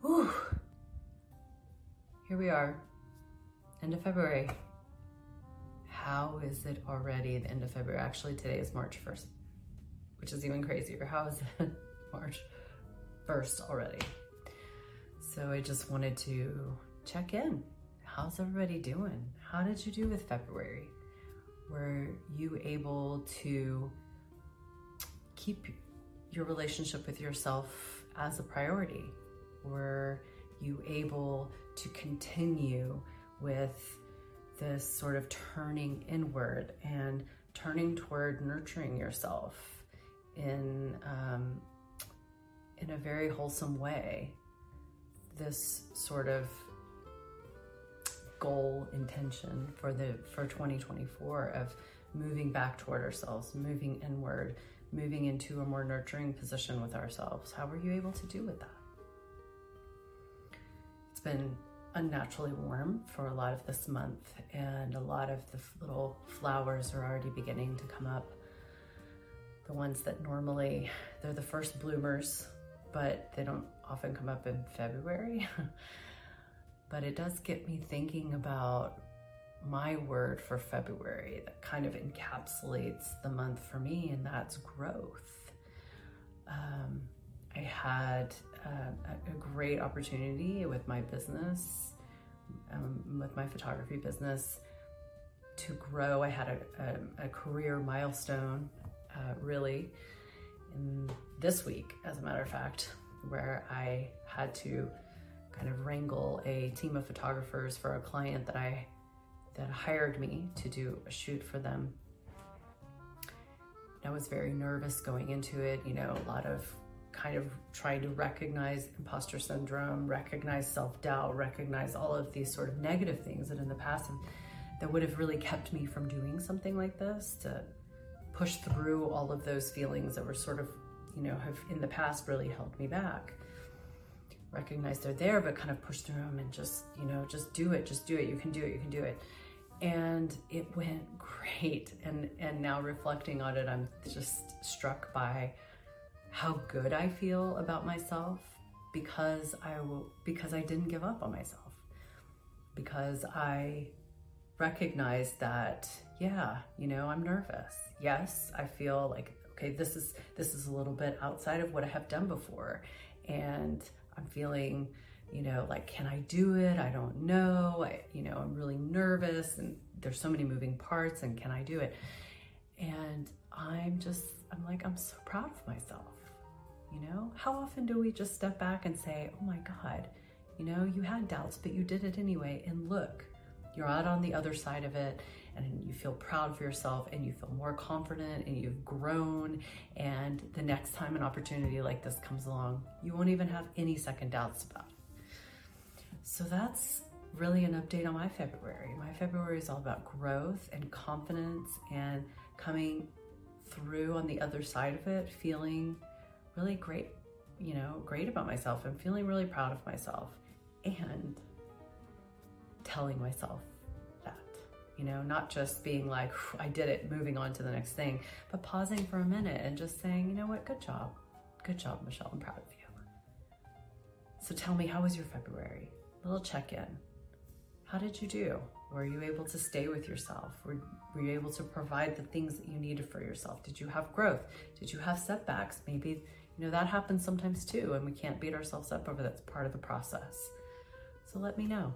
Whew. Here we are, end of February. How is it already the end of February? Actually, today is March 1st, which is even crazier. How is it March 1st already? So I just wanted to check in. How's everybody doing? How did you do with February? Were you able to keep your relationship with yourself as a priority? Were you able to continue with this sort of turning inward and turning toward nurturing yourself in um, in a very wholesome way? This sort of goal intention for the for 2024 of moving back toward ourselves, moving inward, moving into a more nurturing position with ourselves. How were you able to do with that? It's been unnaturally warm for a lot of this month, and a lot of the little flowers are already beginning to come up. The ones that normally they're the first bloomers, but they don't often come up in February. but it does get me thinking about my word for February that kind of encapsulates the month for me, and that's growth. Um, I had uh, a great opportunity with my business, um, with my photography business, to grow. I had a, a, a career milestone, uh, really, in this week, as a matter of fact, where I had to kind of wrangle a team of photographers for a client that I that hired me to do a shoot for them. I was very nervous going into it, you know, a lot of kind of trying to recognize imposter syndrome, recognize self-doubt, recognize all of these sort of negative things that in the past that would have really kept me from doing something like this to push through all of those feelings that were sort of, you know, have in the past really held me back recognize they're there, but kind of push through them and just, you know, just do it, just do it. You can do it, you can do it. And it went great. And and now reflecting on it, I'm just struck by how good I feel about myself because I because I didn't give up on myself. Because I recognize that, yeah, you know, I'm nervous. Yes, I feel like okay, this is this is a little bit outside of what I have done before. And I'm feeling, you know, like, can I do it? I don't know. I, you know, I'm really nervous and there's so many moving parts and can I do it? And I'm just, I'm like, I'm so proud of myself. You know, how often do we just step back and say, oh my God, you know, you had doubts, but you did it anyway. And look, you're out on the other side of it and you feel proud for yourself and you feel more confident and you've grown. And the next time an opportunity like this comes along, you won't even have any second doubts about it. So that's really an update on my February. My February is all about growth and confidence and coming through on the other side of it, feeling really great, you know, great about myself and feeling really proud of myself and telling myself that, you know, not just being like, I did it, moving on to the next thing, but pausing for a minute and just saying, you know what, good job. Good job, Michelle. I'm proud of you. So tell me, how was your February? A little check in. How did you do? Were you able to stay with yourself? Were, were you able to provide the things that you needed for yourself? Did you have growth? Did you have setbacks? Maybe, you know, that happens sometimes too, and we can't beat ourselves up over that's part of the process. So let me know.